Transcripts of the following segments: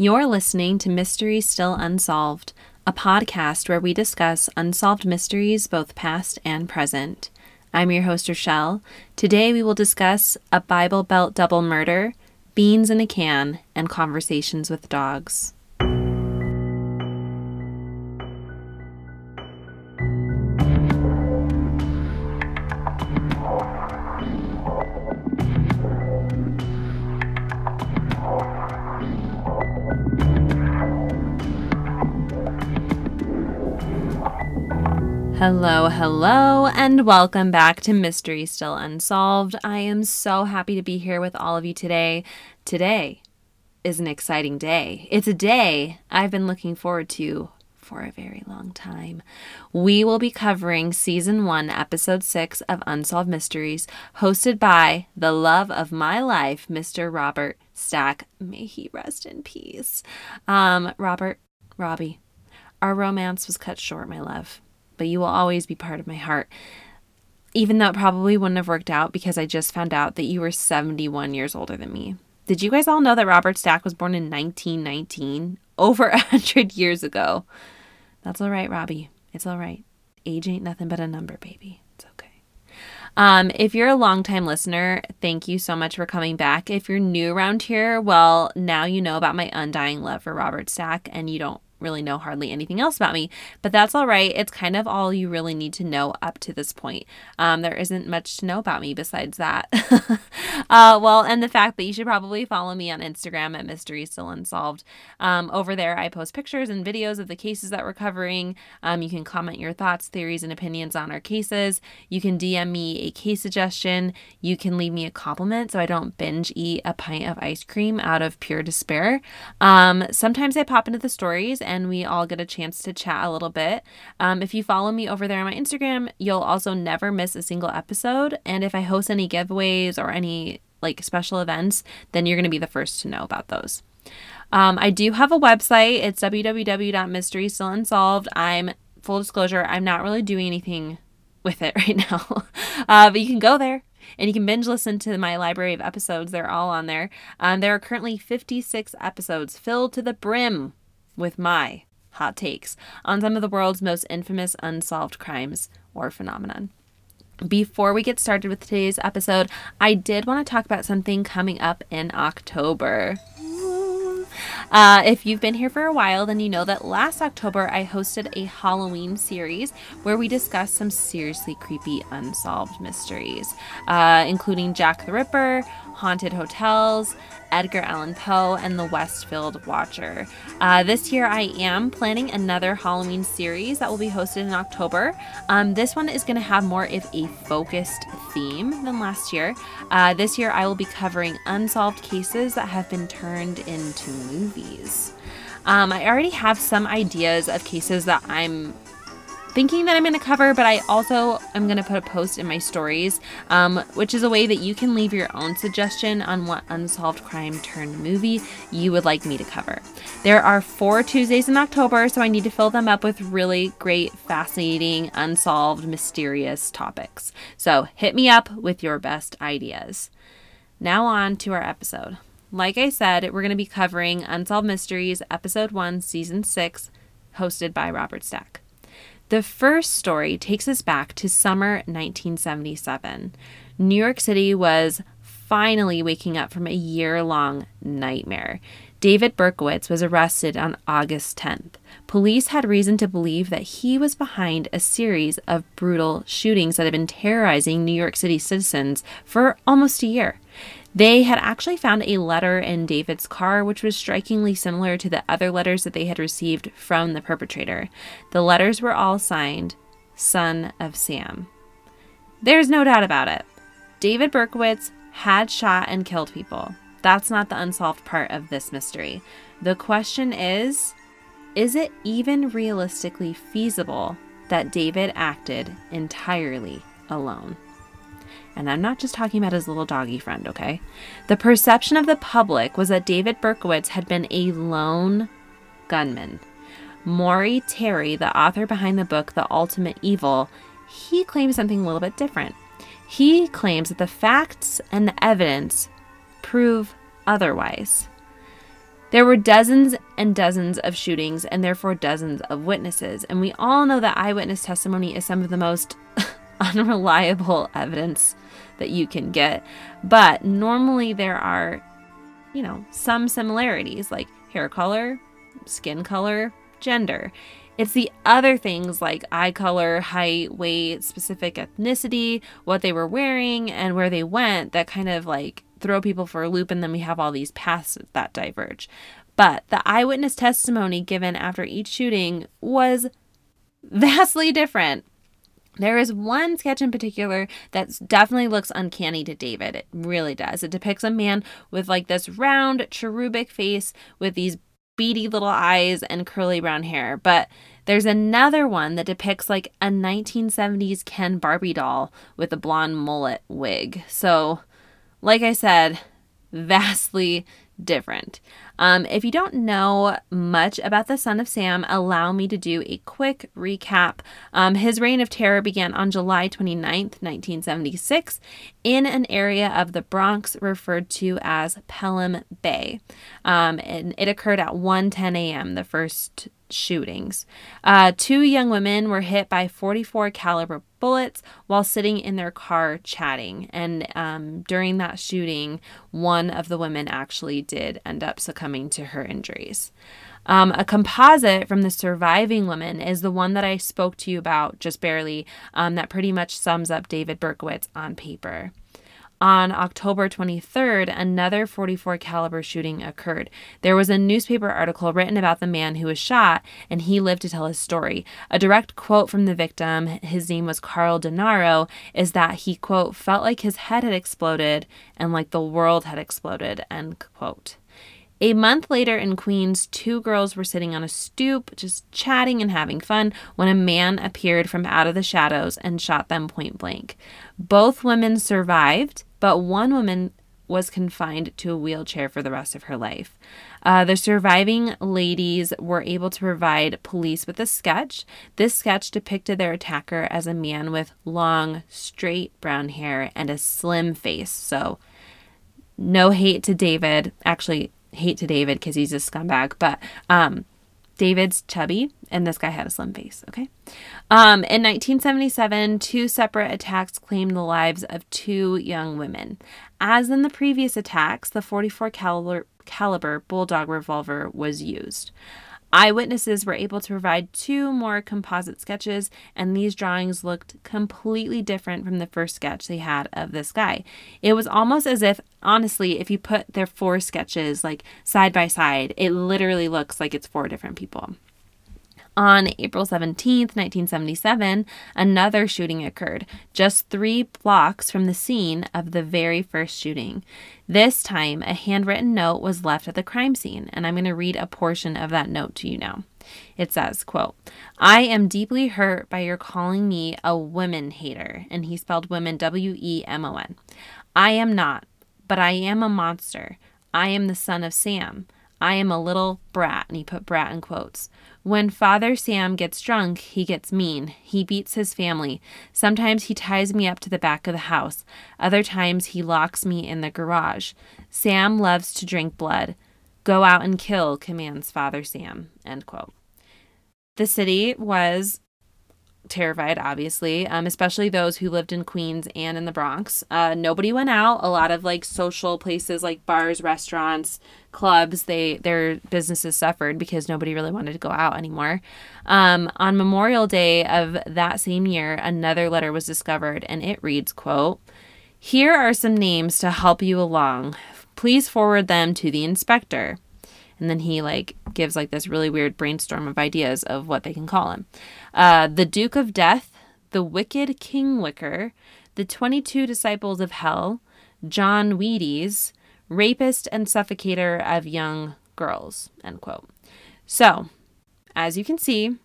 You're listening to Mystery Still Unsolved, a podcast where we discuss unsolved mysteries, both past and present. I'm your host, Rochelle. Today we will discuss a Bible Belt double murder, beans in a can, and conversations with dogs. Hello, hello, and welcome back to Mystery Still Unsolved. I am so happy to be here with all of you today. Today is an exciting day. It's a day I've been looking forward to for a very long time. We will be covering season one, episode six of Unsolved Mysteries, hosted by the love of my life, Mr. Robert Stack. May he rest in peace. Um, Robert, Robbie, our romance was cut short, my love but you will always be part of my heart. Even though it probably wouldn't have worked out because I just found out that you were 71 years older than me. Did you guys all know that Robert Stack was born in 1919? Over a hundred years ago. That's all right, Robbie. It's all right. Age ain't nothing but a number, baby. It's okay. Um, if you're a longtime listener, thank you so much for coming back. If you're new around here, well, now you know about my undying love for Robert Stack, and you don't really know hardly anything else about me, but that's all right. It's kind of all you really need to know up to this point. Um, there isn't much to know about me besides that. uh, well, and the fact that you should probably follow me on Instagram at Mystery Still Unsolved. Um, over there, I post pictures and videos of the cases that we're covering. Um, you can comment your thoughts, theories, and opinions on our cases. You can DM me a case suggestion. You can leave me a compliment so I don't binge eat a pint of ice cream out of pure despair. Um, sometimes I pop into the stories and we all get a chance to chat a little bit. Um, if you follow me over there on my Instagram, you'll also never miss a single episode. And if I host any giveaways or any like special events, then you're going to be the first to know about those. Um, I do have a website. It's www.mysterystillunsolved. I'm full disclosure, I'm not really doing anything with it right now, uh, but you can go there and you can binge listen to my library of episodes. They're all on there. Um, there are currently 56 episodes filled to the brim with my hot takes on some of the world's most infamous unsolved crimes or phenomenon. Before we get started with today's episode, I did want to talk about something coming up in October. Uh, if you've been here for a while, then you know that last October I hosted a Halloween series where we discussed some seriously creepy unsolved mysteries, uh, including Jack the Ripper, haunted hotels, Edgar Allan Poe, and the Westfield Watcher. Uh, this year, I am planning another Halloween series that will be hosted in October. Um, this one is going to have more of a focused theme than last year. Uh, this year, I will be covering unsolved cases that have been turned into movies. Um, I already have some ideas of cases that I'm thinking that I'm going to cover, but I also am going to put a post in my stories, um, which is a way that you can leave your own suggestion on what unsolved crime turned movie you would like me to cover. There are four Tuesdays in October, so I need to fill them up with really great, fascinating, unsolved, mysterious topics. So hit me up with your best ideas. Now, on to our episode. Like I said, we're going to be covering Unsolved Mysteries, Episode 1, Season 6, hosted by Robert Stack. The first story takes us back to summer 1977. New York City was finally waking up from a year long nightmare. David Berkowitz was arrested on August 10th. Police had reason to believe that he was behind a series of brutal shootings that had been terrorizing New York City citizens for almost a year. They had actually found a letter in David's car, which was strikingly similar to the other letters that they had received from the perpetrator. The letters were all signed, Son of Sam. There's no doubt about it. David Berkowitz had shot and killed people. That's not the unsolved part of this mystery. The question is is it even realistically feasible that David acted entirely alone? And I'm not just talking about his little doggy friend, okay? The perception of the public was that David Berkowitz had been a lone gunman. Maury Terry, the author behind the book The Ultimate Evil, he claims something a little bit different. He claims that the facts and the evidence prove otherwise. There were dozens and dozens of shootings and therefore dozens of witnesses. And we all know that eyewitness testimony is some of the most unreliable evidence that you can get. But normally there are, you know, some similarities like hair color, skin color, gender. It's the other things like eye color, height, weight, specific ethnicity, what they were wearing, and where they went that kind of like throw people for a loop. And then we have all these paths that diverge. But the eyewitness testimony given after each shooting was vastly different. There is one sketch in particular that definitely looks uncanny to David. It really does. It depicts a man with like this round, cherubic face with these beady little eyes and curly brown hair. But there's another one that depicts like a 1970s Ken Barbie doll with a blonde mullet wig. So, like I said, vastly different. Um, if you don't know much about the son of Sam, allow me to do a quick recap. Um, his reign of terror began on July 29th, 1976, in an area of the Bronx referred to as Pelham Bay. Um, and it occurred at 1:10 a.m. The first shootings. Uh, two young women were hit by 44 caliber bullets while sitting in their car chatting. And um, during that shooting, one of the women actually did end up succumbing to her injuries. Um, a composite from the surviving woman is the one that I spoke to you about just barely, um, that pretty much sums up David Berkowitz on paper. On October 23rd, another 44 caliber shooting occurred. There was a newspaper article written about the man who was shot and he lived to tell his story. A direct quote from the victim, his name was Carl Denaro, is that he quote felt like his head had exploded and like the world had exploded, end quote. A month later in Queens, two girls were sitting on a stoop, just chatting and having fun, when a man appeared from out of the shadows and shot them point blank. Both women survived, but one woman was confined to a wheelchair for the rest of her life. Uh, the surviving ladies were able to provide police with a sketch. This sketch depicted their attacker as a man with long, straight brown hair and a slim face. So, no hate to David. Actually, hate to David because he's a scumbag, but um, David's chubby, and this guy had a slim face. Okay. Um, in 1977, two separate attacks claimed the lives of two young women. As in the previous attacks, the 44 caliber, caliber bulldog revolver was used. Eyewitnesses were able to provide two more composite sketches, and these drawings looked completely different from the first sketch they had of this guy. It was almost as if, honestly, if you put their four sketches like side by side, it literally looks like it's four different people. On April 17, 1977, another shooting occurred, just three blocks from the scene of the very first shooting. This time, a handwritten note was left at the crime scene, and I'm going to read a portion of that note to you now. It says, quote, I am deeply hurt by your calling me a women hater, and he spelled women W-E-M-O-N. I am not, but I am a monster. I am the son of Sam. I am a little brat, and he put brat in quotes. When Father Sam gets drunk, he gets mean. He beats his family. Sometimes he ties me up to the back of the house. Other times he locks me in the garage. Sam loves to drink blood. Go out and kill, commands Father Sam. End quote. The city was terrified, obviously, um, especially those who lived in Queens and in the Bronx. Uh, nobody went out. A lot of like social places like bars, restaurants, clubs, they their businesses suffered because nobody really wanted to go out anymore. Um, on Memorial Day of that same year, another letter was discovered, and it reads, "quote Here are some names to help you along. Please forward them to the inspector." And then he like gives like this really weird brainstorm of ideas of what they can call him. Uh, the duke of death the wicked king wicker the 22 disciples of hell john wheaties rapist and suffocator of young girls end quote. So as you can see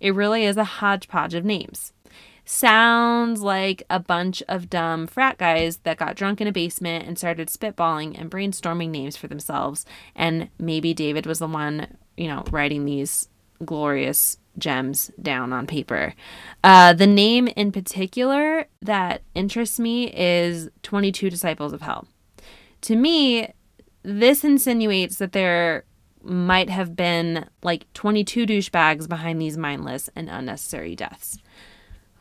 it really is a hodgepodge of names sounds like a bunch of dumb frat guys that got drunk in a basement and started spitballing and brainstorming names for themselves. And maybe David was the one, you know, writing these glorious gems down on paper. Uh, the name in particular that interests me is 22 Disciples of Hell. To me, this insinuates that there might have been like 22 douchebags behind these mindless and unnecessary deaths.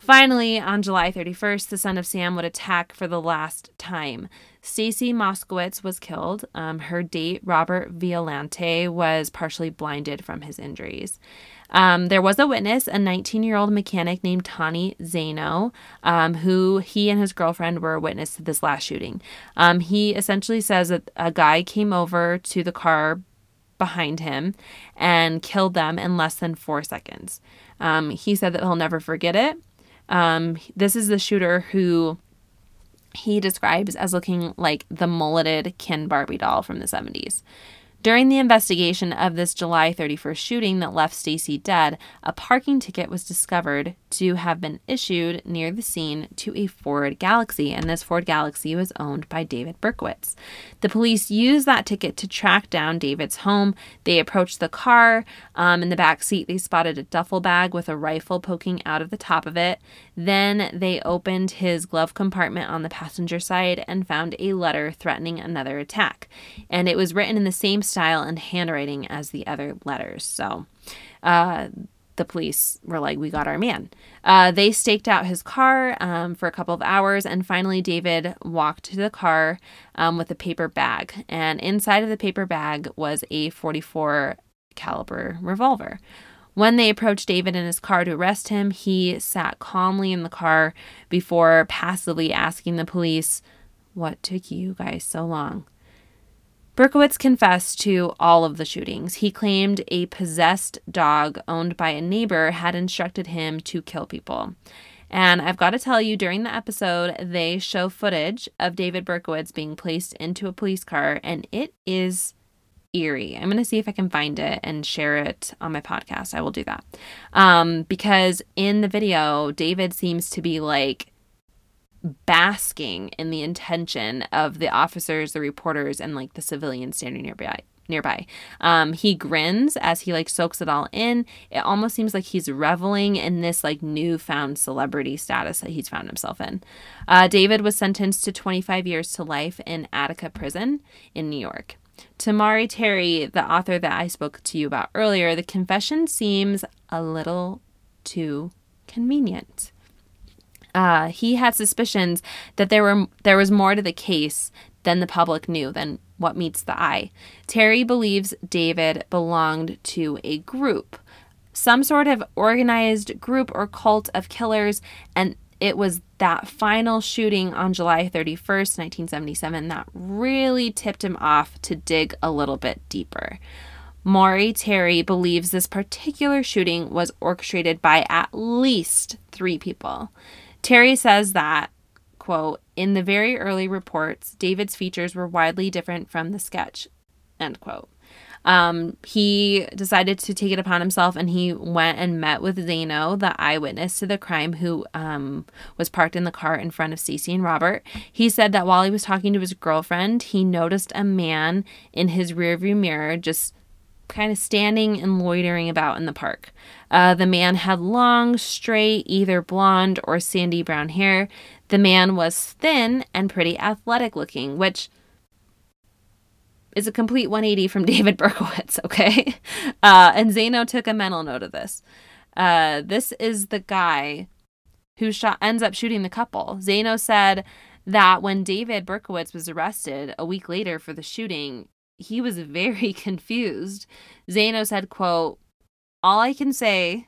Finally, on July 31st, the son of Sam would attack for the last time. Stacy Moskowitz was killed. Um, her date, Robert Violante, was partially blinded from his injuries. Um, there was a witness, a 19 year old mechanic named Tony Zaino, um, who he and his girlfriend were a witness to this last shooting. Um, he essentially says that a guy came over to the car behind him and killed them in less than four seconds. Um, he said that he'll never forget it. Um, this is the shooter who he describes as looking like the mulleted Ken Barbie doll from the 70s. During the investigation of this July 31st shooting that left Stacy dead, a parking ticket was discovered to have been issued near the scene to a Ford Galaxie, and this Ford Galaxie was owned by David Berkowitz. The police used that ticket to track down David's home. They approached the car. Um, in the back seat, they spotted a duffel bag with a rifle poking out of the top of it. Then they opened his glove compartment on the passenger side and found a letter threatening another attack. And it was written in the same style and handwriting as the other letters. So, uh, the police were like, We got our man. Uh, they staked out his car um, for a couple of hours, and finally, David walked to the car um, with a paper bag. And inside of the paper bag was a 44 caliber revolver. When they approached David in his car to arrest him, he sat calmly in the car before passively asking the police, What took you guys so long? Berkowitz confessed to all of the shootings. He claimed a possessed dog owned by a neighbor had instructed him to kill people. And I've got to tell you, during the episode, they show footage of David Berkowitz being placed into a police car, and it is eerie. I'm going to see if I can find it and share it on my podcast. I will do that. Um, because in the video, David seems to be like basking in the intention of the officers, the reporters, and like the civilians standing nearby nearby. Um, he grins as he like soaks it all in. It almost seems like he's reveling in this like newfound celebrity status that he's found himself in. Uh, David was sentenced to 25 years to life in Attica Prison in New York. To Maury Terry, the author that I spoke to you about earlier, the confession seems a little too convenient. Uh, he had suspicions that there were there was more to the case than the public knew than what meets the eye. Terry believes David belonged to a group, some sort of organized group or cult of killers, and it was that final shooting on July 31st, 1977, that really tipped him off to dig a little bit deeper. Maury Terry believes this particular shooting was orchestrated by at least three people. Terry says that, quote, in the very early reports, David's features were widely different from the sketch, end quote um, he decided to take it upon himself and he went and met with Zaino, the eyewitness to the crime, who um, was parked in the car in front of Stacy and Robert. He said that while he was talking to his girlfriend, he noticed a man in his rearview mirror just kind of standing and loitering about in the park. Uh, the man had long, straight, either blonde or sandy brown hair. The man was thin and pretty athletic looking, which is a complete 180 from David Berkowitz, okay? Uh, and Zaino took a mental note of this. Uh, this is the guy who shot ends up shooting the couple. Zaino said that when David Berkowitz was arrested a week later for the shooting, he was very confused. Zaino said, quote, all I can say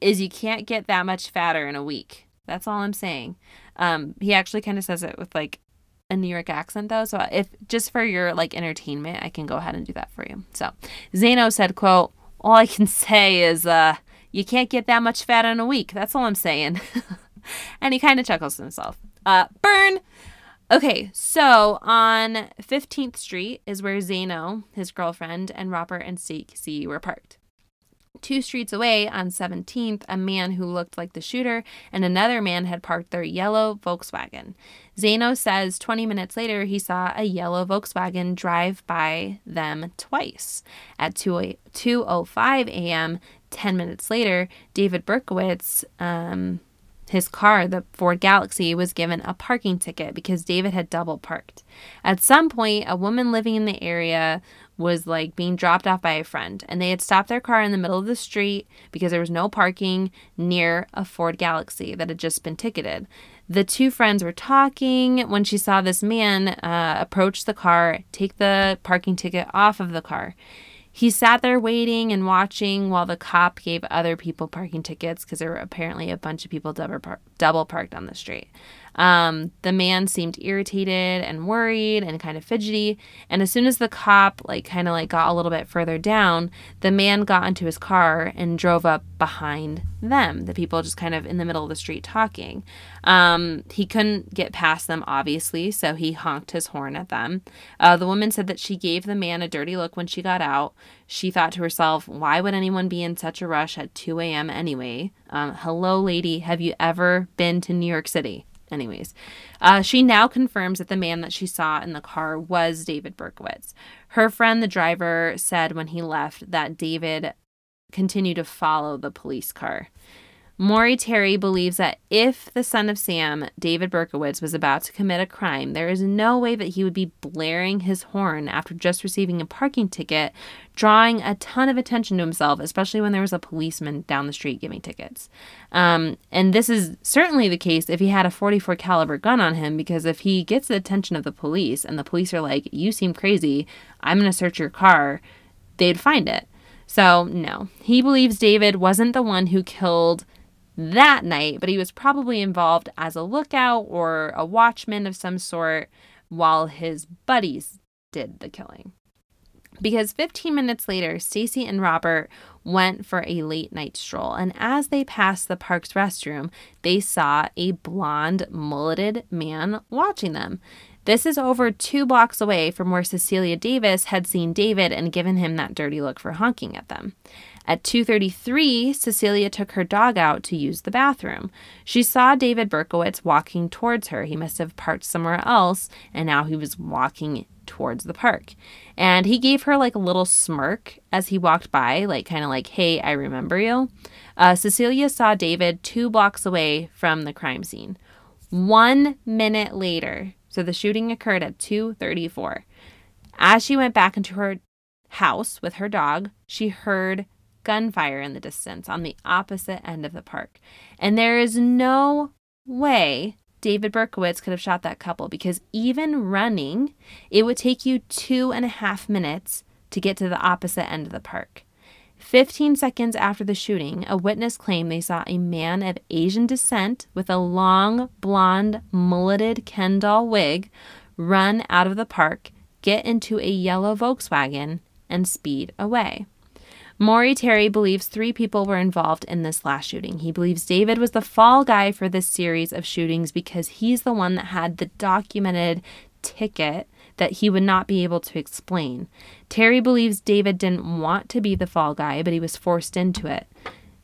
is you can't get that much fatter in a week. That's all I'm saying. Um, he actually kind of says it with like a New York accent though. So if just for your like entertainment, I can go ahead and do that for you. So Zaino said, quote, all I can say is uh you can't get that much fat in a week. That's all I'm saying. and he kind of chuckles to himself. Uh burn. Okay, so on 15th Street is where Zaino, his girlfriend, and Robert and Stacy were parked. Two streets away on 17th, a man who looked like the shooter and another man had parked their yellow Volkswagen. Zaino says 20 minutes later he saw a yellow Volkswagen drive by them twice. At 2:05 a.m., 10 minutes later, David Berkowitz um, His car, the Ford Galaxie, was given a parking ticket because David had double parked. At some point, a woman living in the area was like being dropped off by a friend, and they had stopped their car in the middle of the street because there was no parking near a Ford Galaxie that had just been ticketed. The two friends were talking when she saw this man uh, approach the car, take the parking ticket off of the car. He sat there waiting and watching while the cop gave other people parking tickets because there were apparently a bunch of people double, par- double parked on the street. Um, the man seemed irritated and worried and kind of fidgety. And as soon as the cop like kind of like got a little bit further down, the man got into his car and drove up behind them. The people just kind of in the middle of the street talking. Um, he couldn't get past them, obviously, so he honked his horn at them. Uh, the woman said that she gave the man a dirty look when she got out. She thought to herself, why would anyone be in such a rush at 2 a.m. anyway? Um, hello, lady, have you ever been to New York City? Anyways, uh, she now confirms that the man that she saw in the car was David Berkowitz. Her friend, the driver, said when he left that David continued to follow the police car. Maury Terry believes that if the son of Sam, David Berkowitz, was about to commit a crime, there is no way that he would be blaring his horn after just receiving a parking ticket, drawing a ton of attention to himself, especially when there was a policeman down the street giving tickets. Um, and this is certainly the case if he had a 44 caliber gun on him, because if he gets the attention of the police and the police are like, "You seem crazy. I'm going to search your car," they'd find it. So, no. He believes David wasn't the one who killed that night, but he was probably involved as a lookout or a watchman of some sort while his buddies did the killing. Because 15 minutes later, Stacy and Robert went for a late night stroll, and as they passed the park's restroom, they saw a blonde, mulleted man watching them. This is over two blocks away from where Cecilia Davis had seen David and given him that dirty look for honking at them. At 2:33, Cecilia took her dog out to use the bathroom. She saw David Berkowitz walking towards her. He must have parked somewhere else and now he was walking towards the park. And he gave her like a little smirk as he walked by, like kind of like, "Hey, I remember you." Uh, Cecilia saw David two blocks away from the crime scene. One minute later, so the shooting occurred at 2:34. As she went back into her house with her dog, she heard gunfire in the distance on the opposite end of the park. And there is no way David Berkowitz could have shot that couple because even running, it would take you two and a half minutes to get to the opposite end of the park. 15 seconds after the shooting, a witness claimed they saw a man of Asian descent with a long, blonde, mulleted Ken doll wig run out of the park, get into a yellow Volkswagen, and speed away. Maury Terry believes three people were involved in this last shooting. He believes David was the fall guy for this series of shootings because he's the one that had the documented ticket that he would not be able to explain. Terry believes David didn't want to be the fall guy, but he was forced into it.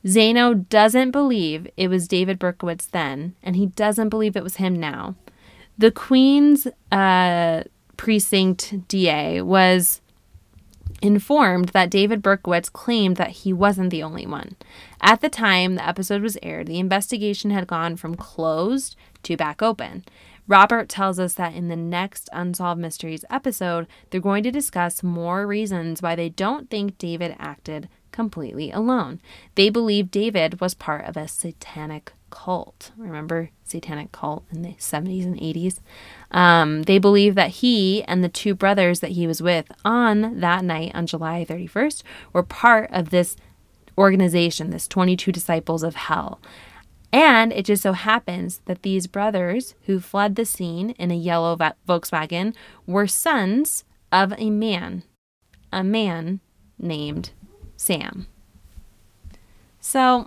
Zaino doesn't believe it was David Berkowitz then, and he doesn't believe it was him now. The Queen's uh, precinct DA was informed that David Berkowitz claimed that he wasn't the only one. At the time the episode was aired, the investigation had gone from closed to back open. Robert tells us that in the next Unsolved Mysteries episode, they're going to discuss more reasons why they don't think David acted completely alone. They believe David was part of a satanic cult. Remember satanic cult in the 70s and 80s? Um, they believe that he and the two brothers that he was with on that night on July 31st were part of this organization, this 22 Disciples of Hell. And it just so happens that these brothers who fled the scene in a yellow Volkswagen were sons of a man, a man named Sam. So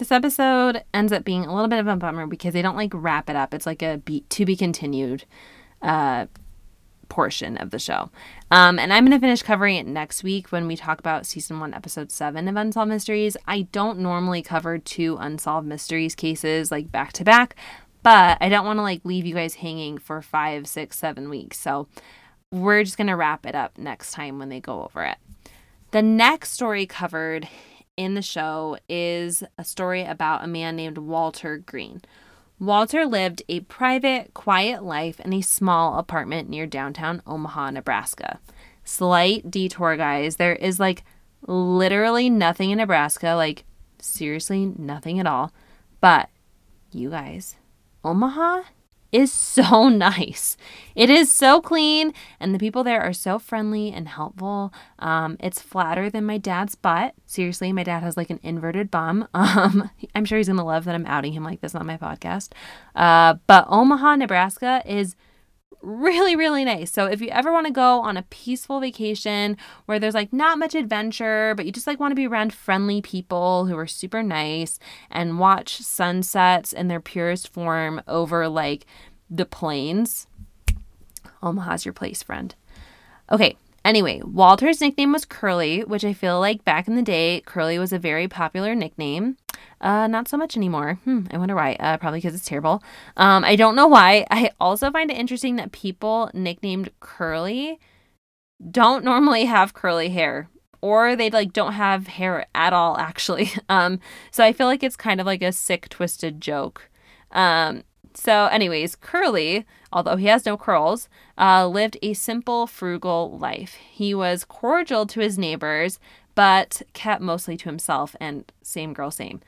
this episode ends up being a little bit of a bummer because they don't like wrap it up. It's like a to be continued uh, portion of the show. Um, and I'm going to finish covering it next week when we talk about season one, episode seven of Unsolved Mysteries. I don't normally cover two Unsolved Mysteries cases like back to back, but I don't want to like leave you guys hanging for five, six, seven weeks. So we're just going to wrap it up next time when they go over it. The next story covered in the show is a story about a man named Walter Green. Walter lived a private, quiet life in a small apartment near downtown Omaha, Nebraska. Slight detour, guys. There is like literally nothing in Nebraska, like seriously nothing at all. But you guys, Omaha is so nice. It is so clean, and the people there are so friendly and helpful. Um, it's flatter than my dad's butt. Seriously, my dad has like an inverted bum. Um, I'm sure he's gonna love that I'm outing him like this on my podcast. Uh, but Omaha, Nebraska is really, really nice. So if you ever want to go on a peaceful vacation where there's like not much adventure, but you just like want to be around friendly people who are super nice and watch sunsets in their purest form over like the plains, Omaha's your place, friend. Okay, Anyway, Walter's nickname was Curly, which I feel like back in the day, Curly was a very popular nickname. Uh, not so much anymore. Hmm, I wonder why. Uh, probably because it's terrible. Um, I don't know why. I also find it interesting that people nicknamed Curly don't normally have curly hair or they like don't have hair at all actually um so i feel like it's kind of like a sick twisted joke um so, anyways, Curly, although he has no curls, uh, lived a simple, frugal life. He was cordial to his neighbors, but kept mostly to himself, and same girl, same.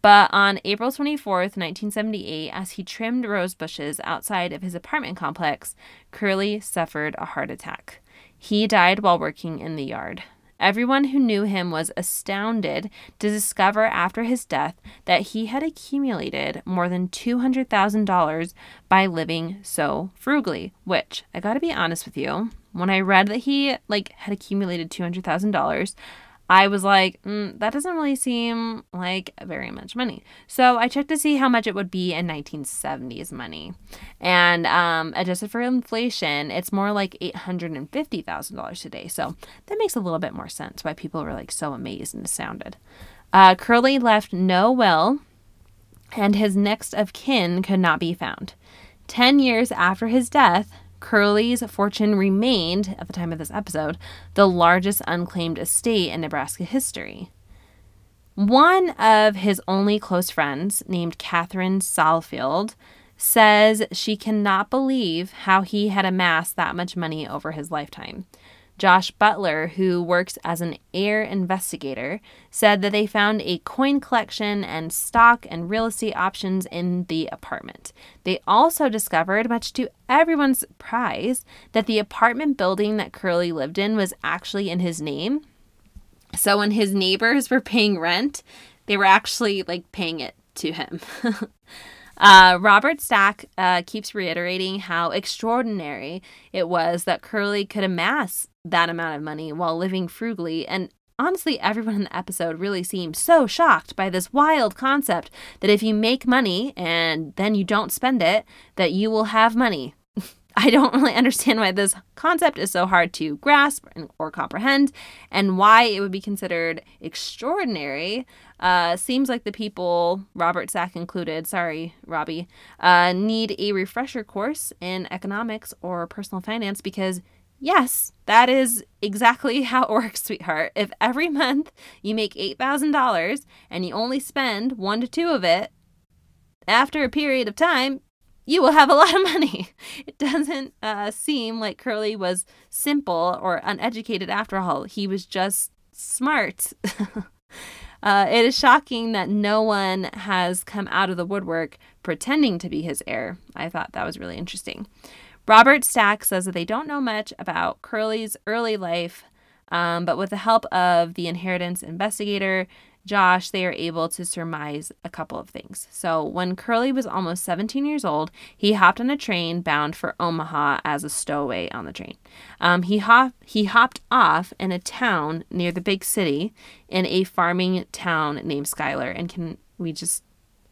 But on April 24th, 1978, as he trimmed rose bushes outside of his apartment complex, Curly suffered a heart attack. He died while working in the yard. Everyone who knew him was astounded to discover after his death that he had accumulated more than $200,000 by living so frugally, which I got to be honest with you, when I read that he like had accumulated $200,000, I was like, mm, that doesn't really seem like very much money. So I checked to see how much it would be in 1970s money. And um, adjusted for inflation, it's more like $850,000 today. So that makes a little bit more sense why people were like so amazed and astounded. Uh, Curly left no will, and his next of kin could not be found. Ten years after his death, Curly's fortune remained, at the time of this episode, the largest unclaimed estate in Nebraska history. One of his only close friends, named Catherine Salfield, says she cannot believe how he had amassed that much money over his lifetime. Josh Butler, who works as an heir investigator, said that they found a coin collection and stock and real estate options in the apartment. They also discovered, much to everyone's surprise, that the apartment building that Curly lived in was actually in his name. So when his neighbors were paying rent, they were actually like paying it to him. Uh, Robert Stack uh, keeps reiterating how extraordinary it was that Curly could amass that amount of money while living frugally. And honestly, everyone in the episode really seemed so shocked by this wild concept that if you make money and then you don't spend it, that you will have money. I don't really understand why this concept is so hard to grasp or comprehend and why it would be considered extraordinary. Uh, seems like the people, Robert Stack included, sorry, Robbie, uh, need a refresher course in economics or personal finance because, yes, that is exactly how it works, sweetheart. If every month you make $8,000 and you only spend one to two of it, after a period of time, you will have a lot of money. It doesn't uh, seem like Curly was simple or uneducated after all. He was just smart. uh, it is shocking that no one has come out of the woodwork pretending to be his heir. I thought that was really interesting. Robert Stack says that they don't know much about Curly's early life, um, but with the help of the inheritance investigator, Josh, they are able to surmise a couple of things. So, when Curly was almost 17 years old, he hopped on a train bound for Omaha as a stowaway on the train. Um, he, hop- he hopped off in a town near the big city in a farming town named Schuyler. And can we just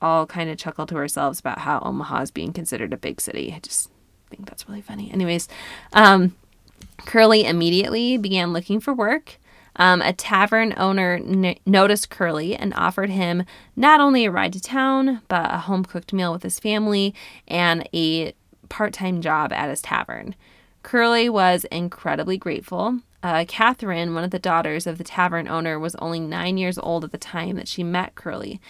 all kind of chuckle to ourselves about how Omaha is being considered a big city? Just think that's really funny. Anyways, um, Curly immediately began looking for work. Um, a tavern owner n- noticed Curly and offered him not only a ride to town, but a home cooked meal with his family and a part time job at his tavern. Curly was incredibly grateful. Uh, Catherine, one of the daughters of the tavern owner, was only nine years old at the time that she met Curly.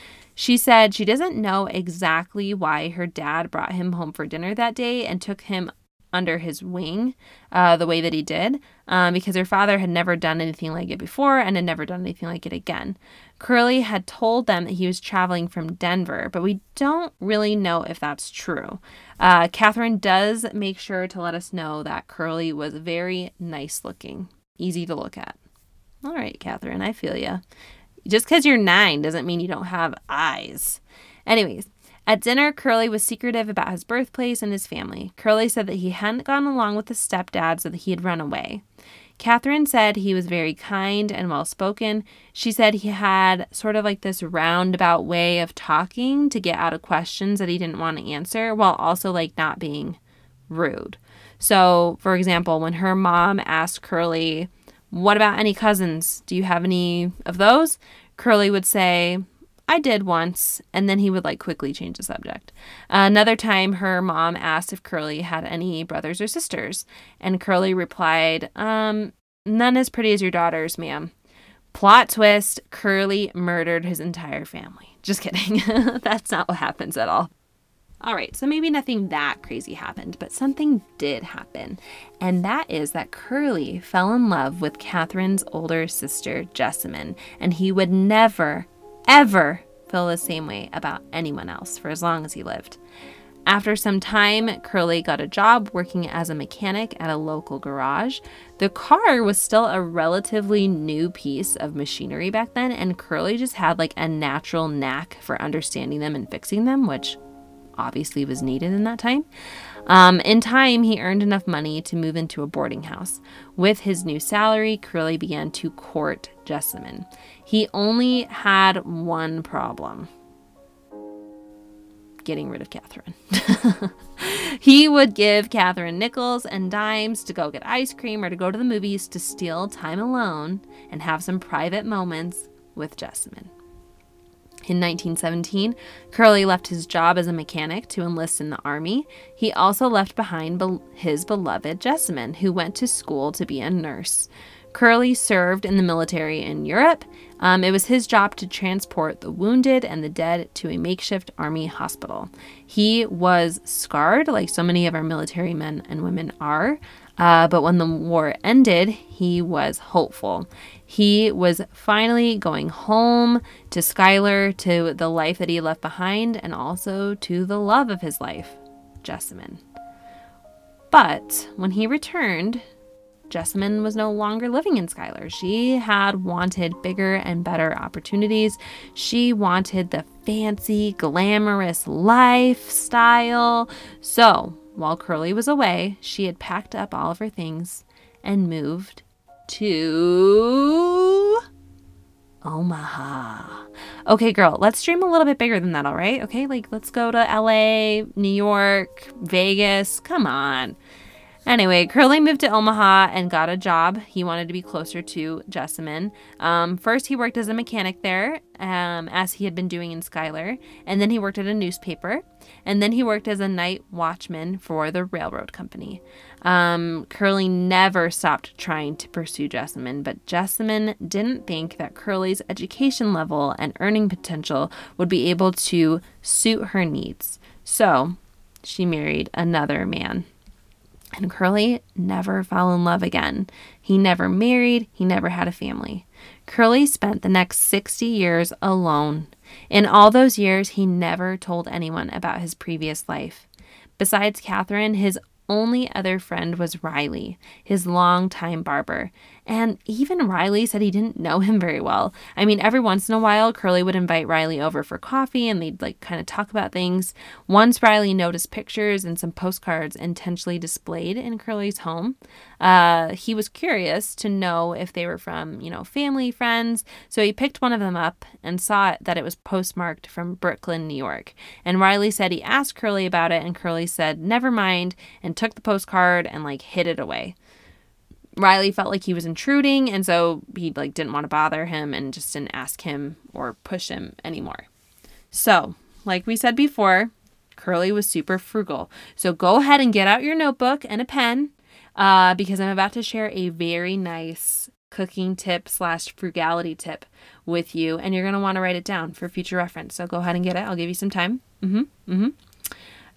She said she doesn't know exactly why her dad brought him home for dinner that day and took him under his wing uh, the way that he did um, because her father had never done anything like it before and had never done anything like it again. Curly had told them that he was traveling from Denver, but we don't really know if that's true. Uh, Catherine does make sure to let us know that Curly was very nice looking, easy to look at. All right, Catherine, I feel you. Just because you're nine doesn't mean you don't have eyes. Anyways, at dinner, Curly was secretive about his birthplace and his family. Curly said that he hadn't gone along with his stepdad, so that he had run away. Catherine said he was very kind and well spoken. She said he had sort of like this roundabout way of talking to get out of questions that he didn't want to answer while also like not being rude. So, for example, when her mom asked Curly, What about any cousins? Do you have any of those? Curly would say, I did once, and then he would like quickly change the subject. another time, her mom asked if Curly had any brothers or sisters, and Curly replied, um, none as pretty as your daughters, ma'am. Plot twist Curly murdered his entire family. Just kidding. That's not what happens at all. All right, so maybe nothing that crazy happened, but something did happen. And that is that Curly fell in love with Catherine's older sister, Jessamine, and he would never, ever feel the same way about anyone else for as long as he lived. After some time, Curly got a job working as a mechanic at a local garage. The car was still a relatively new piece of machinery back then, and Curly just had like a natural knack for understanding them and fixing them, which obviously was needed in that time. Um, in time, he earned enough money to move into a boarding house. With his new salary, Curly began to court Jessamine. He only had one problem getting rid of Catherine. he would give Catherine nickels and dimes to go get ice cream or to go to the movies to steal time alone and have some private moments with Jessamine. In 1917, Curly left his job as a mechanic to enlist in the army. He also left behind be- his beloved Jessamine, who went to school to be a nurse. Curly served in the military in Europe. Um, it was his job to transport the wounded and the dead to a makeshift army hospital. He was scarred, like so many of our military men and women are, uh, but when the war ended, he was hopeful. He was finally going home to Schuyler, to the life that he left behind, and also to the love of his life, Jessamine. But when he returned, Jessamine was no longer living in Schuyler. She had wanted bigger and better opportunities. She wanted the fancy, glamorous lifestyle. So, while Curly was away, she had packed up all of her things and moved to Omaha. Okay, girl, let's dream a little bit bigger than that, all right? Okay, like let's go to LA, New York, Vegas. Come on. Anyway, Curly moved to Omaha and got a job. He wanted to be closer to Jessamine. Um, first, he worked as a mechanic there, um, as he had been doing in Schuyler, and then he worked at a newspaper, and then he worked as a night watchman for the railroad company. Um, Curly never stopped trying to pursue Jessamine, but Jessamine didn't think that Curly's education level and earning potential would be able to suit her needs. So she married another man. And Curly never fell in love again. He never married, he never had a family. Curly spent the next 60 years alone. In all those years, he never told anyone about his previous life. Besides Catherine, his only other friend was Riley, his longtime barber. And even Riley said he didn't know him very well. I mean, every once in a while, Curly would invite Riley over for coffee and they'd like kind of talk about things. Once Riley noticed pictures and some postcards intentionally displayed in Curly's home. Uh, he was curious to know if they were from, you know, family, friends. So he picked one of them up and saw that it was postmarked from Brooklyn, New York. And Riley said he asked Curly about it, and Curly said, never mind, and took the postcard and like hid it away. Riley felt like he was intruding, and so he like didn't want to bother him and just didn't ask him or push him anymore. So, like we said before, Curly was super frugal. So go ahead and get out your notebook and a pen. Uh, because I'm about to share a very nice cooking tip slash frugality tip with you, and you're going to want to write it down for future reference. So go ahead and get it. I'll give you some time. Mm-hmm. Mm-hmm.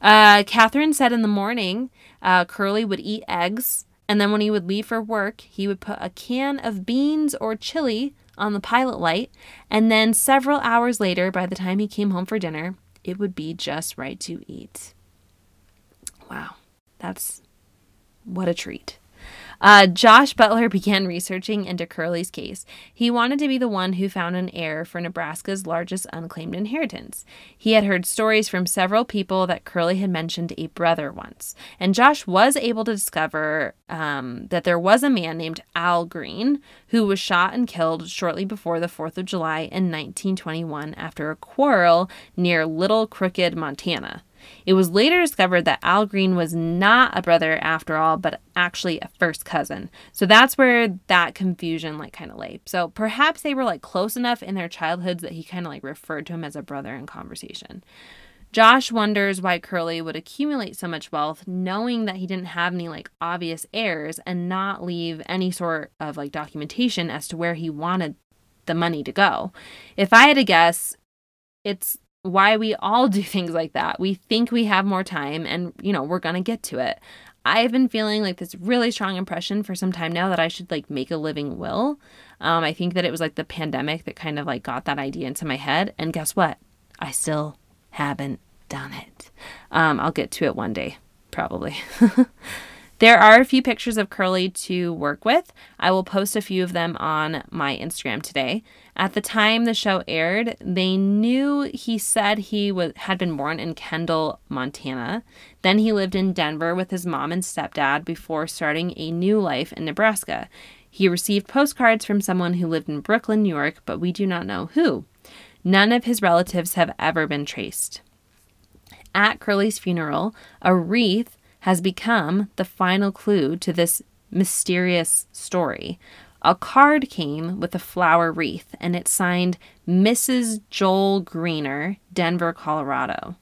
Uh, Catherine said in the morning, uh, Curly would eat eggs, and then when he would leave for work, he would put a can of beans or chili on the pilot light, and then several hours later, by the time he came home for dinner, it would be just right to eat. Wow, that's what a treat. Uh, Josh Butler began researching into Curly's case. He wanted to be the one who found an heir for Nebraska's largest unclaimed inheritance. He had heard stories from several people that Curly had mentioned a brother once, and Josh was able to discover um, that there was a man named Al Green who was shot and killed shortly before the 4th of July in 1921 after a quarrel near Little Crooked, Montana. It was later discovered that Al Green was not a brother after all, but actually a first cousin. So that's where that confusion like kind of lay. So perhaps they were like close enough in their childhoods that he kind of like referred to him as a brother in conversation. Josh wonders why Curly would accumulate so much wealth knowing that he didn't have any like obvious heirs and not leave any sort of like documentation as to where he wanted the money to go. If I had to guess, it's why we all do things like that. We think we have more time and, you know, we're going to get to it. I've been feeling like this really strong impression for some time now that I should like make a living will. Um, I think that it was like the pandemic that kind of like got that idea into my head. And guess what? I still haven't done it. Um, I'll get to it one day, probably. There are a few pictures of Curly to work with. I will post a few of them on my Instagram today. At the time the show aired, they knew he said he was, had been born in Kendall, Montana. Then he lived in Denver with his mom and stepdad before starting a new life in Nebraska. He received postcards from someone who lived in Brooklyn, New York, but we do not know who. None of his relatives have ever been traced. At Curly's funeral, a wreath has become the final clue to this mysterious story. A card came with a flower wreath and it signed Mrs. Joel Greener, Denver, Colorado.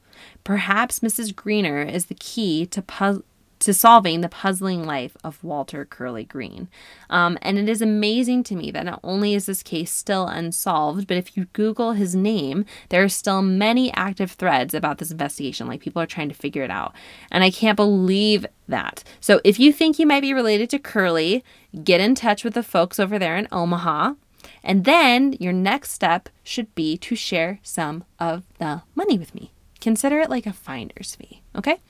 Perhaps Mrs. Greener is the key to pu- to solving the puzzling life of Walter Curly Green. Um, and it is amazing to me that not only is this case still unsolved, but if you Google his name, there are still many active threads about this investigation. Like people are trying to figure it out. And I can't believe that. So if you think you might be related to Curly, get in touch with the folks over there in Omaha. And then your next step should be to share some of the money with me. Consider it like a finder's fee, okay?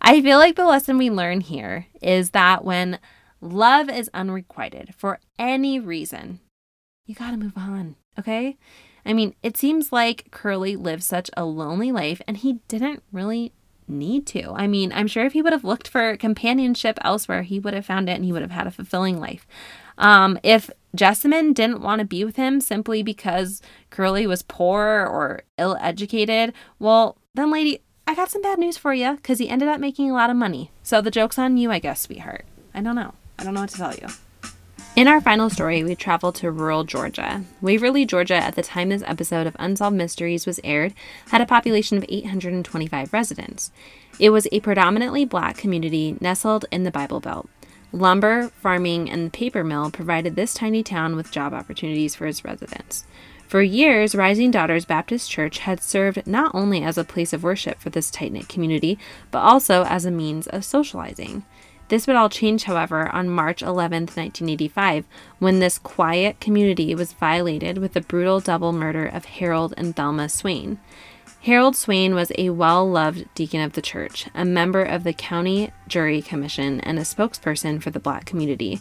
I feel like the lesson we learn here is that when love is unrequited for any reason, you gotta move on, okay? I mean, it seems like Curly lived such a lonely life and he didn't really need to. I mean, I'm sure if he would have looked for companionship elsewhere, he would have found it and he would have had a fulfilling life. Um, if Jessamine didn't want to be with him simply because Curly was poor or ill educated, well, then, lady, I got some bad news for you because he ended up making a lot of money. So the joke's on you, I guess, sweetheart. I don't know. I don't know what to tell you. In our final story, we travel to rural Georgia. Waverly, Georgia, at the time this episode of Unsolved Mysteries was aired, had a population of 825 residents. It was a predominantly black community nestled in the Bible Belt. Lumber, farming, and the paper mill provided this tiny town with job opportunities for its residents. For years, Rising Daughters Baptist Church had served not only as a place of worship for this tight knit community, but also as a means of socializing. This would all change, however, on March 11, 1985, when this quiet community was violated with the brutal double murder of Harold and Thelma Swain. Harold Swain was a well loved deacon of the church, a member of the county jury commission, and a spokesperson for the black community.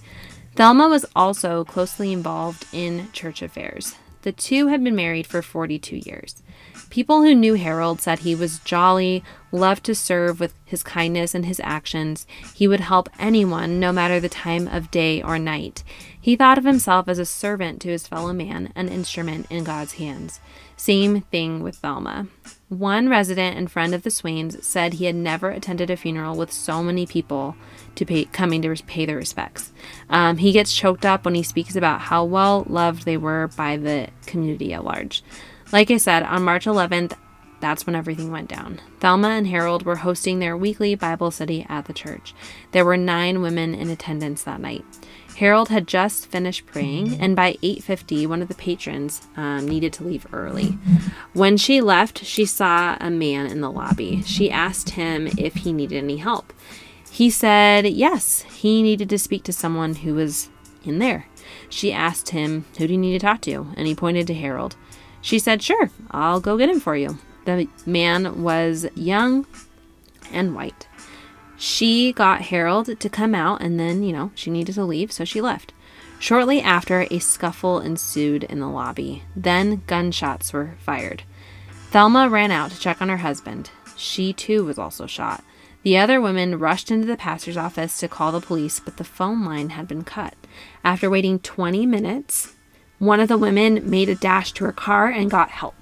Thelma was also closely involved in church affairs. The two had been married for 42 years. People who knew Harold said he was jolly, loved to serve with his kindness and his actions. He would help anyone, no matter the time of day or night. He thought of himself as a servant to his fellow man, an instrument in God's hands. Same thing with Thelma. One resident and friend of the Swains said he had never attended a funeral with so many people to pay, coming to pay their respects. Um, he gets choked up when he speaks about how well loved they were by the community at large. Like I said, on March 11th, that's when everything went down. Thelma and Harold were hosting their weekly Bible study at the church. There were nine women in attendance that night. Harold had just finished praying, and by 8:50, one of the patrons um, needed to leave early. When she left, she saw a man in the lobby. She asked him if he needed any help. He said yes, he needed to speak to someone who was in there. She asked him, Who do you need to talk to? And he pointed to Harold. She said, Sure, I'll go get him for you. The man was young and white. She got Harold to come out, and then, you know, she needed to leave, so she left. Shortly after, a scuffle ensued in the lobby. Then gunshots were fired. Thelma ran out to check on her husband. She too was also shot. The other women rushed into the pastor's office to call the police, but the phone line had been cut. After waiting 20 minutes, one of the women made a dash to her car and got help.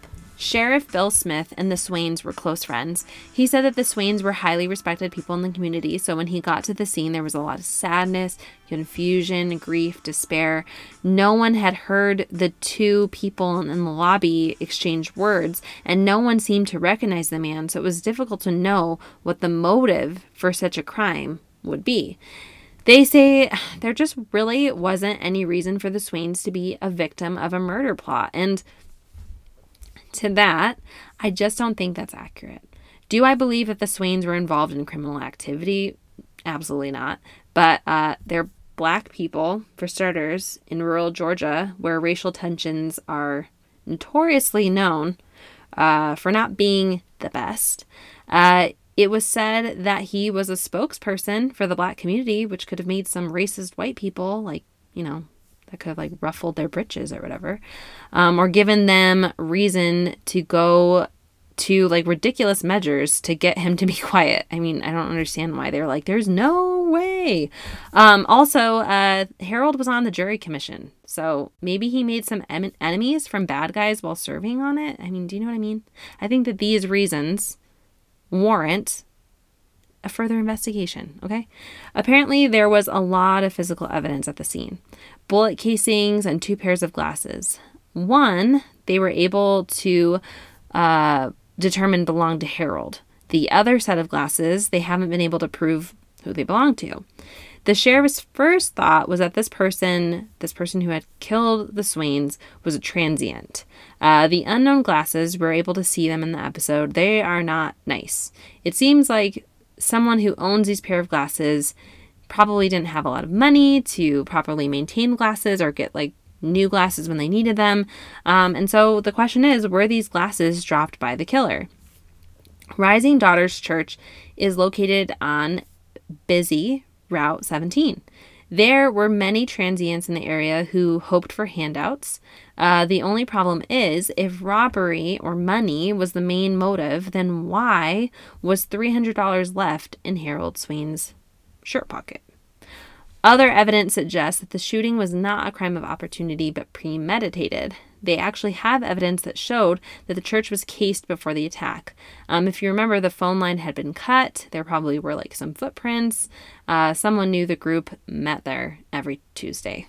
Sheriff Bill Smith and the Swains were close friends. He said that the Swains were highly respected people in the community, so when he got to the scene, there was a lot of sadness, confusion, grief, despair. No one had heard the two people in the lobby exchange words, and no one seemed to recognize the man, so it was difficult to know what the motive for such a crime would be. They say there just really wasn't any reason for the Swains to be a victim of a murder plot, and to that, I just don't think that's accurate. Do I believe that the Swains were involved in criminal activity? Absolutely not. But uh, they're black people, for starters, in rural Georgia, where racial tensions are notoriously known uh, for not being the best. Uh, it was said that he was a spokesperson for the black community, which could have made some racist white people, like, you know, that could have like ruffled their britches or whatever, um, or given them reason to go to like ridiculous measures to get him to be quiet. I mean, I don't understand why they're like, there's no way. Um, also, uh, Harold was on the jury commission, so maybe he made some em- enemies from bad guys while serving on it. I mean, do you know what I mean? I think that these reasons warrant a further investigation, okay? Apparently, there was a lot of physical evidence at the scene bullet casings and two pairs of glasses. One, they were able to uh, determine belonged to Harold. The other set of glasses, they haven't been able to prove who they belong to. The sheriff's first thought was that this person, this person who had killed the Swains, was a transient. Uh, the unknown glasses, we're able to see them in the episode. They are not nice. It seems like someone who owns these pair of glasses probably didn't have a lot of money to properly maintain glasses or get like new glasses when they needed them. Um, and so the question is were these glasses dropped by the killer? Rising Daughters Church is located on busy Route 17. There were many transients in the area who hoped for handouts. Uh, the only problem is if robbery or money was the main motive, then why was $300 left in Harold Swain's shirt pocket? Other evidence suggests that the shooting was not a crime of opportunity but premeditated. They actually have evidence that showed that the church was cased before the attack. Um, if you remember, the phone line had been cut. There probably were like some footprints. Uh, someone knew the group met there every Tuesday.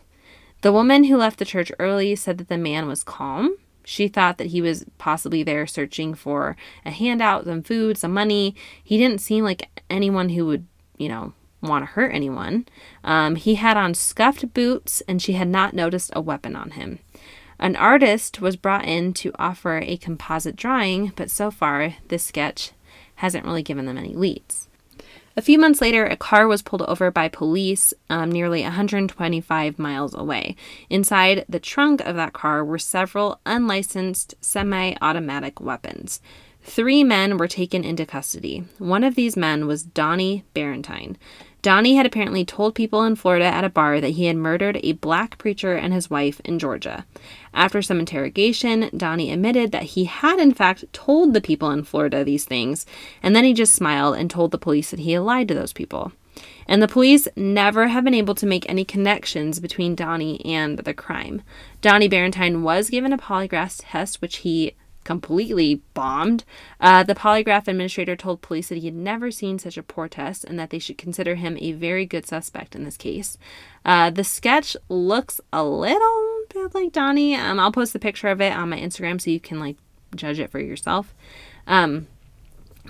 The woman who left the church early said that the man was calm. She thought that he was possibly there searching for a handout, some food, some money. He didn't seem like anyone who would, you know, want to hurt anyone. Um, he had on scuffed boots, and she had not noticed a weapon on him. An artist was brought in to offer a composite drawing, but so far, this sketch hasn't really given them any leads. A few months later, a car was pulled over by police um, nearly 125 miles away. Inside the trunk of that car were several unlicensed semi automatic weapons. Three men were taken into custody. One of these men was Donnie Barentine. Donnie had apparently told people in Florida at a bar that he had murdered a black preacher and his wife in Georgia. After some interrogation, Donnie admitted that he had, in fact, told the people in Florida these things, and then he just smiled and told the police that he had lied to those people. And the police never have been able to make any connections between Donnie and the crime. Donnie Barentine was given a polygraph test, which he completely bombed. Uh, the polygraph administrator told police that he had never seen such a poor test and that they should consider him a very good suspect in this case. Uh, the sketch looks a little bit like Donnie. Um, I'll post the picture of it on my Instagram so you can like judge it for yourself. Um,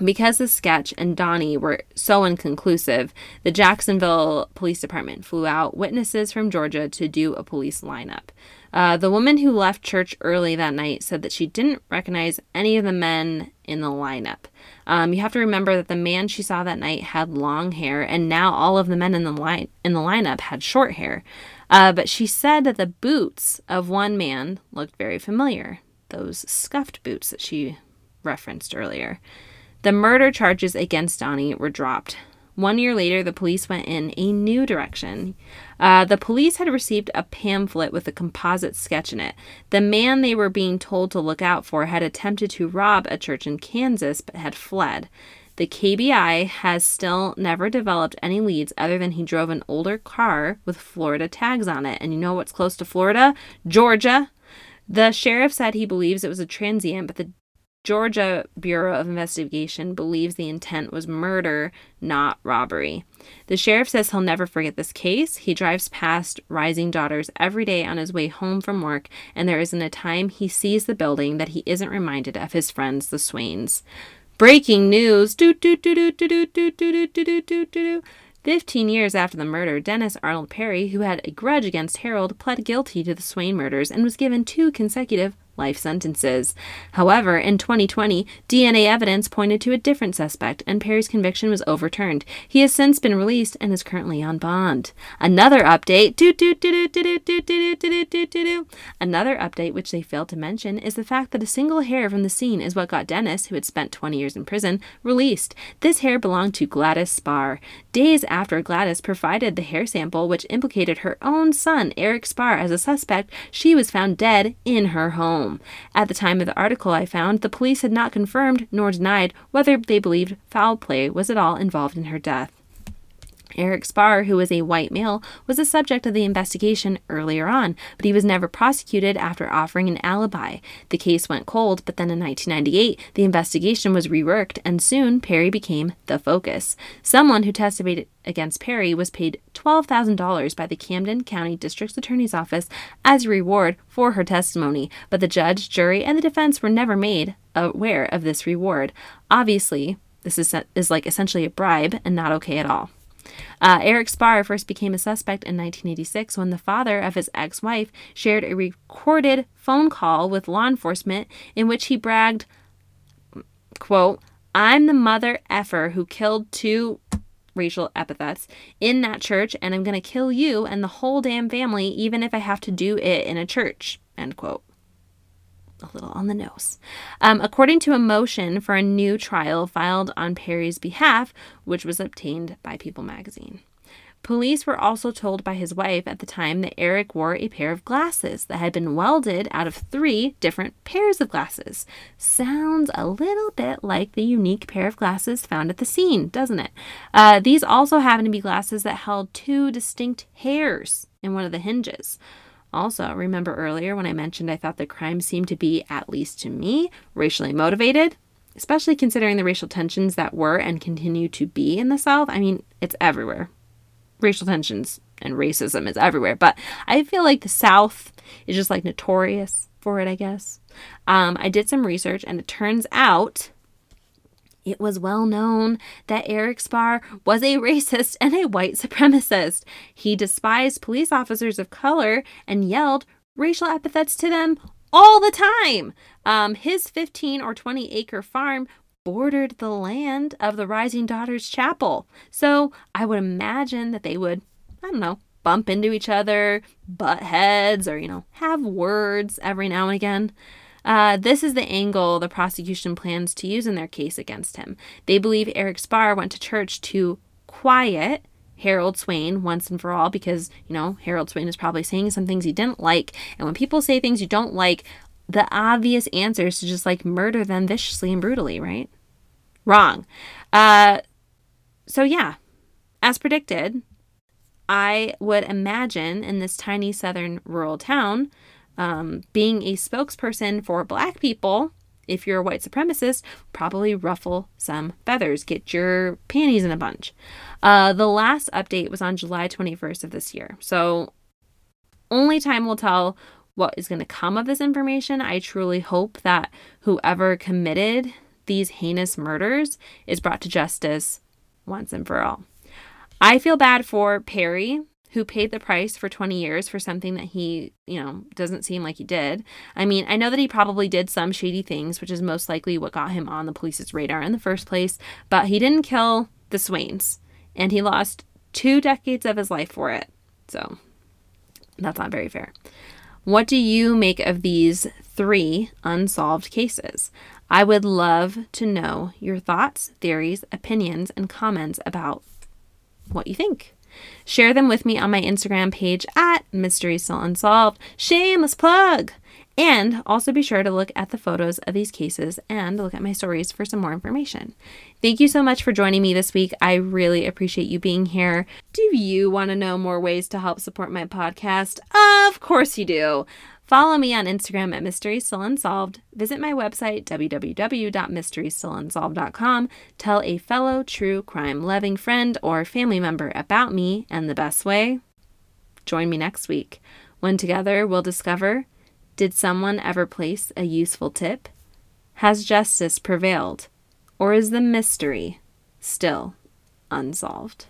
because the sketch and Donnie were so inconclusive, the Jacksonville Police Department flew out witnesses from Georgia to do a police lineup. Uh, the woman who left church early that night said that she didn't recognize any of the men in the lineup. Um, you have to remember that the man she saw that night had long hair, and now all of the men in the line in the lineup had short hair. Uh, but she said that the boots of one man looked very familiar. Those scuffed boots that she referenced earlier. The murder charges against Donnie were dropped. One year later, the police went in a new direction. Uh, the police had received a pamphlet with a composite sketch in it. The man they were being told to look out for had attempted to rob a church in Kansas but had fled. The KBI has still never developed any leads other than he drove an older car with Florida tags on it. And you know what's close to Florida? Georgia. The sheriff said he believes it was a transient, but the Georgia Bureau of Investigation believes the intent was murder, not robbery. The sheriff says he'll never forget this case. He drives past Rising Daughters every day on his way home from work, and there isn't a time he sees the building that he isn't reminded of his friends, the Swains. Breaking news. 15 years after the murder, Dennis Arnold Perry, who had a grudge against Harold, pled guilty to the Swain murders and was given two consecutive life sentences. However, in 2020, DNA evidence pointed to a different suspect, and Perry's conviction was overturned. He has since been released and is currently on bond. Another update. Another update, which they failed to mention, is the fact that a single hair from the scene is what got Dennis, who had spent 20 years in prison, released. This hair belonged to Gladys Sparre. Days after Gladys provided the hair sample, which implicated her own son, Eric Sparre, as a suspect, she was found dead in her home. At the time of the article I found, the police had not confirmed nor denied whether they believed foul play was at all involved in her death. Eric Sparre, who was a white male, was the subject of the investigation earlier on, but he was never prosecuted after offering an alibi. The case went cold, but then in 1998, the investigation was reworked, and soon Perry became the focus. Someone who testified against Perry was paid $12,000 by the Camden County District Attorney's Office as a reward for her testimony, but the judge, jury, and the defense were never made aware of this reward. Obviously, this is, is like essentially a bribe and not okay at all. Uh, Eric Sparre first became a suspect in 1986 when the father of his ex wife shared a recorded phone call with law enforcement in which he bragged, quote, I'm the mother effer who killed two racial epithets in that church, and I'm going to kill you and the whole damn family, even if I have to do it in a church, end quote a little on the nose. Um, according to a motion for a new trial filed on Perry's behalf, which was obtained by People magazine. Police were also told by his wife at the time that Eric wore a pair of glasses that had been welded out of three different pairs of glasses. Sounds a little bit like the unique pair of glasses found at the scene, doesn't it? Uh, these also happened to be glasses that held two distinct hairs in one of the hinges. Also, remember earlier when I mentioned I thought the crime seemed to be, at least to me, racially motivated? Especially considering the racial tensions that were and continue to be in the South. I mean, it's everywhere. Racial tensions and racism is everywhere. But I feel like the South is just like notorious for it, I guess. Um, I did some research and it turns out it was well known that Eric Sparre was a racist and a white supremacist. He despised police officers of color and yelled racial epithets to them all the time. Um, his 15 or 20 acre farm bordered the land of the Rising Daughters Chapel. So I would imagine that they would, I don't know, bump into each other, butt heads, or, you know, have words every now and again. Uh, this is the angle the prosecution plans to use in their case against him. They believe Eric Sparre went to church to quiet Harold Swain once and for all because, you know, Harold Swain is probably saying some things he didn't like. And when people say things you don't like, the obvious answer is to just like murder them viciously and brutally, right? Wrong. Uh, so, yeah, as predicted, I would imagine in this tiny southern rural town, um, being a spokesperson for black people, if you're a white supremacist, probably ruffle some feathers, get your panties in a bunch. Uh, the last update was on July 21st of this year. So only time will tell what is going to come of this information. I truly hope that whoever committed these heinous murders is brought to justice once and for all. I feel bad for Perry, who paid the price for 20 years for something that he, you know, doesn't seem like he did. I mean, I know that he probably did some shady things, which is most likely what got him on the police's radar in the first place, but he didn't kill the Swains, and he lost two decades of his life for it. So that's not very fair. What do you make of these three unsolved cases? I would love to know your thoughts, theories, opinions, and comments about what you think. Share them with me on my Instagram page at Mystery Still Unsolved. Shameless plug! And also be sure to look at the photos of these cases and look at my stories for some more information. Thank you so much for joining me this week. I really appreciate you being here. Do you want to know more ways to help support my podcast? Of course you do. Follow me on Instagram at Mystery Still Unsolved. Visit my website, www.mysterystillunsolved.com. Tell a fellow true crime loving friend or family member about me, and the best way? Join me next week when together we'll discover did someone ever place a useful tip? Has justice prevailed? Or is the mystery still unsolved?